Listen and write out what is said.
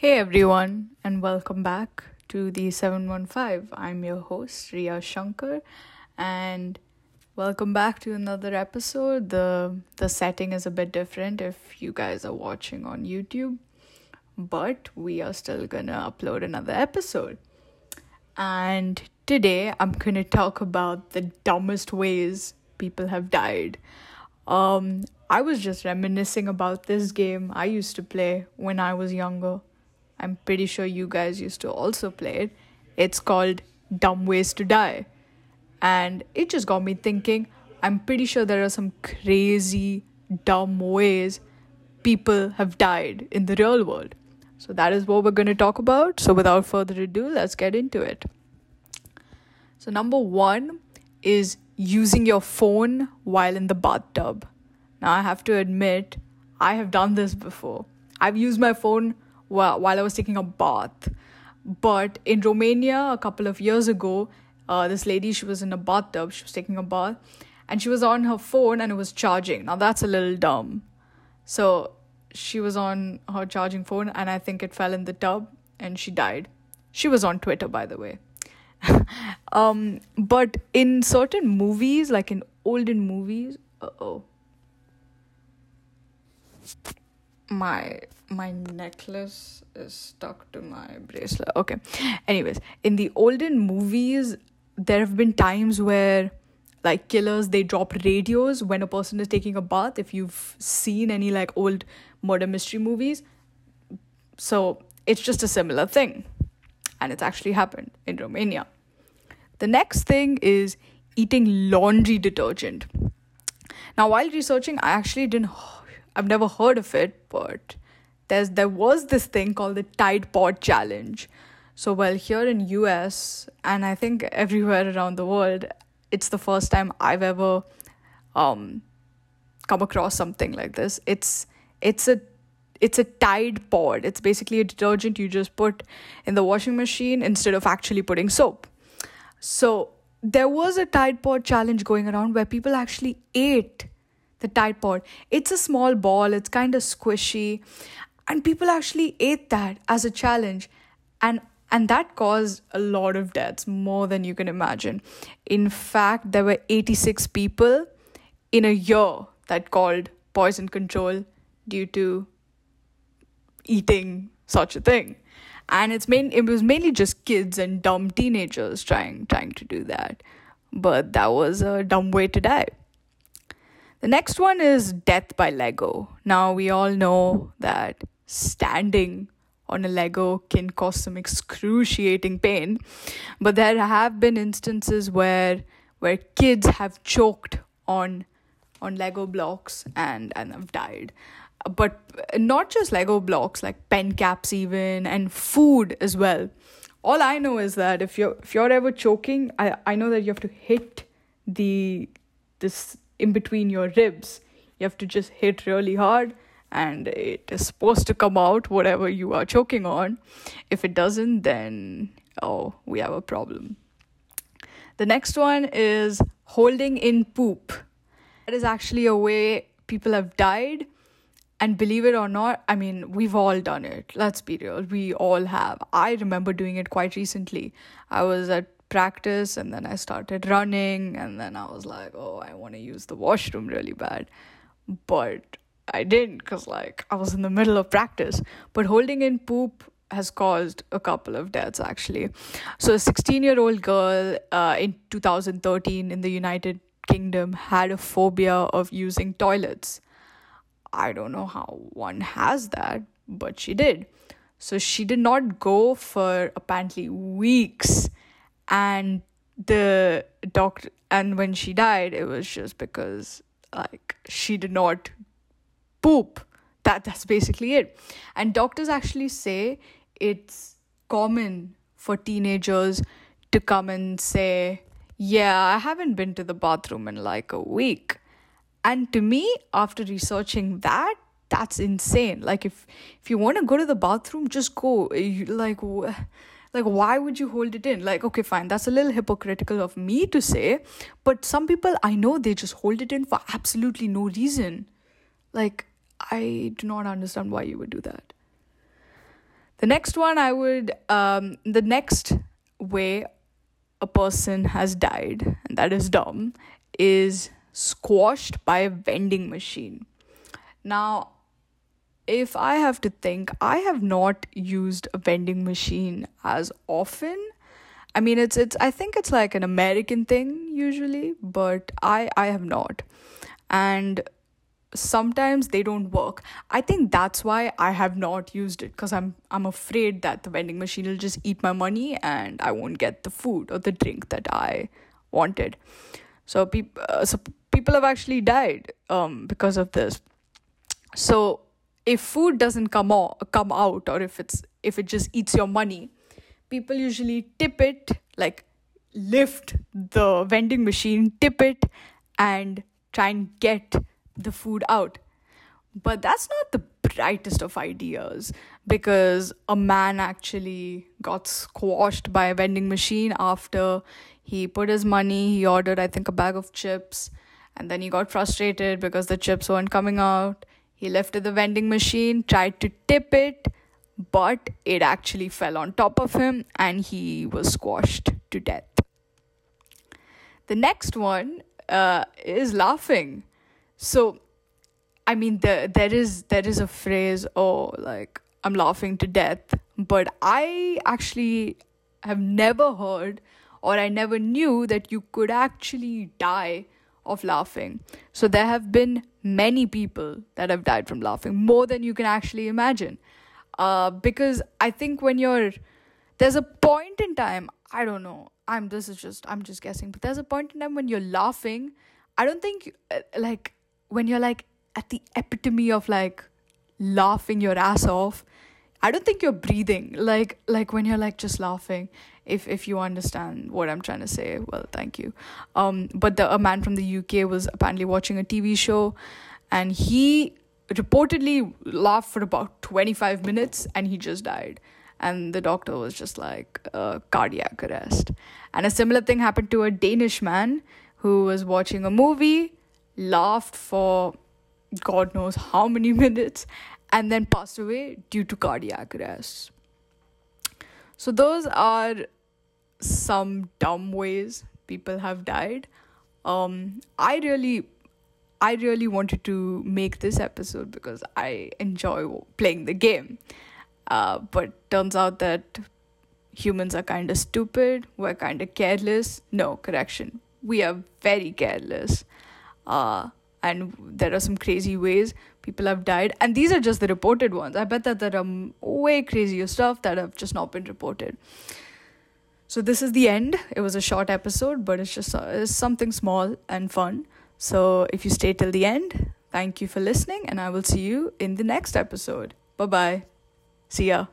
Hey everyone, and welcome back to the 715. I'm your host, Ria Shankar, and welcome back to another episode. The the setting is a bit different if you guys are watching on YouTube, but we are still gonna upload another episode. And today I'm gonna talk about the dumbest ways people have died. Um, I was just reminiscing about this game I used to play when I was younger I'm pretty sure you guys used to also play it. It's called Dumb Ways to Die. And it just got me thinking I'm pretty sure there are some crazy, dumb ways people have died in the real world. So that is what we're going to talk about. So without further ado, let's get into it. So, number one is using your phone while in the bathtub. Now, I have to admit, I have done this before. I've used my phone while, while I was taking a bath. But in Romania, a couple of years ago, uh, this lady, she was in a bathtub, she was taking a bath, and she was on her phone and it was charging. Now, that's a little dumb. So, she was on her charging phone, and I think it fell in the tub and she died. She was on Twitter, by the way. um, but in certain movies, like in olden movies, uh oh my my necklace is stuck to my bracelet. Okay. Anyways in the olden movies there have been times where like killers they drop radios when a person is taking a bath if you've seen any like old murder mystery movies. So it's just a similar thing. And it's actually happened in romania. The next thing is eating laundry detergent. Now while researching i actually didn't I've never heard of it, but there's there was this thing called the Tide Pod Challenge. So well here in US and I think everywhere around the world, it's the first time I've ever um come across something like this. It's it's a it's a Tide Pod. It's basically a detergent you just put in the washing machine instead of actually putting soap. So there was a Tide Pod challenge going around where people actually ate the Tide Pod. It's a small ball, it's kind of squishy, and people actually ate that as a challenge. And and that caused a lot of deaths, more than you can imagine. In fact, there were 86 people in a year that called poison control due to eating such a thing. And it's main it was mainly just kids and dumb teenagers trying trying to do that. But that was a dumb way to die. The next one is Death by Lego. Now, we all know that standing on a Lego can cause some excruciating pain, but there have been instances where where kids have choked on on Lego blocks and and have died. But not just Lego blocks, like pen caps even and food as well. All I know is that if you're if you're ever choking, I, I know that you have to hit the this in between your ribs. You have to just hit really hard and it is supposed to come out whatever you are choking on. If it doesn't, then oh, we have a problem. The next one is holding in poop. That is actually a way people have died. And believe it or not, I mean, we've all done it. Let's be real. We all have. I remember doing it quite recently. I was at practice and then I started running and then I was like, oh, I want to use the washroom really bad. But I didn't because like I was in the middle of practice. But holding in poop has caused a couple of deaths actually. So a 16 year old girl uh, in 2013 in the United Kingdom had a phobia of using toilets. I don't know how one has that, but she did. So she did not go for apparently weeks and the doctor and when she died it was just because like she did not poop. That that's basically it. And doctors actually say it's common for teenagers to come and say yeah i haven't been to the bathroom in like a week. And to me after researching that that's insane. Like if if you want to go to the bathroom just go. Like like why would you hold it in? Like okay fine that's a little hypocritical of me to say but some people i know they just hold it in for absolutely no reason. Like i do not understand why you would do that The next one, I would, um, the next way a person has died, and that is dumb, is squashed by a vending machine. Now, if I have to think, I have not used a vending machine as often. I mean, it's it's. I think it's like an American thing usually, but I I have not, and sometimes they don't work. I think that's why I have not used it because I'm I'm afraid that the vending machine will just eat my money and I won't get the food or the drink that I wanted. So people uh, so people have actually died um because of this. So if food doesn't come out, come out or if it's if it just eats your money, people usually tip it like lift the vending machine, tip it and try and get the food out. But that's not the brightest of ideas because a man actually got squashed by a vending machine after he put his money, he ordered, I think, a bag of chips, and then he got frustrated because the chips weren't coming out. He lifted the vending machine, tried to tip it, but it actually fell on top of him and he was squashed to death. The next one uh, is laughing so i mean there there is there is a phrase oh like i'm laughing to death but i actually have never heard or i never knew that you could actually die of laughing. So there have been many people that have died from laughing more than you can actually imagine. Uh, because i think when you're there's a point in time i don't know i'm this is just i'm just guessing but there's a point in time when you're laughing i don't think uh, like when you're like at the epitome of like laughing your ass off i don't think you're breathing. Like like when you're like just laughing if if you understand what i'm trying to say well thank you. Um but the a man from the uk was apparently watching a tv show and he reportedly laughed for about 25 minutes and he just died. And the doctor was just like uh, cardiac arrest. And a similar thing happened to a danish man who was watching a movie laughed for God knows how many minutes, and then passed away due to cardiac arrest. So, those are some dumb ways people have died. Um, I really, I really wanted to make this episode because I enjoy playing the game. Uh, but turns out that humans are kind of stupid, we're kind of careless. No, correction, we are very careless uh, and there are some crazy ways people have died. And these are just the reported ones. I bet that there are way crazier stuff that have just not been reported. So this is the end. It was a short episode but it's just uh, it's something small and fun. So if you stay till the end thank you for listening and i will see you in the next episode. Bye bye see ya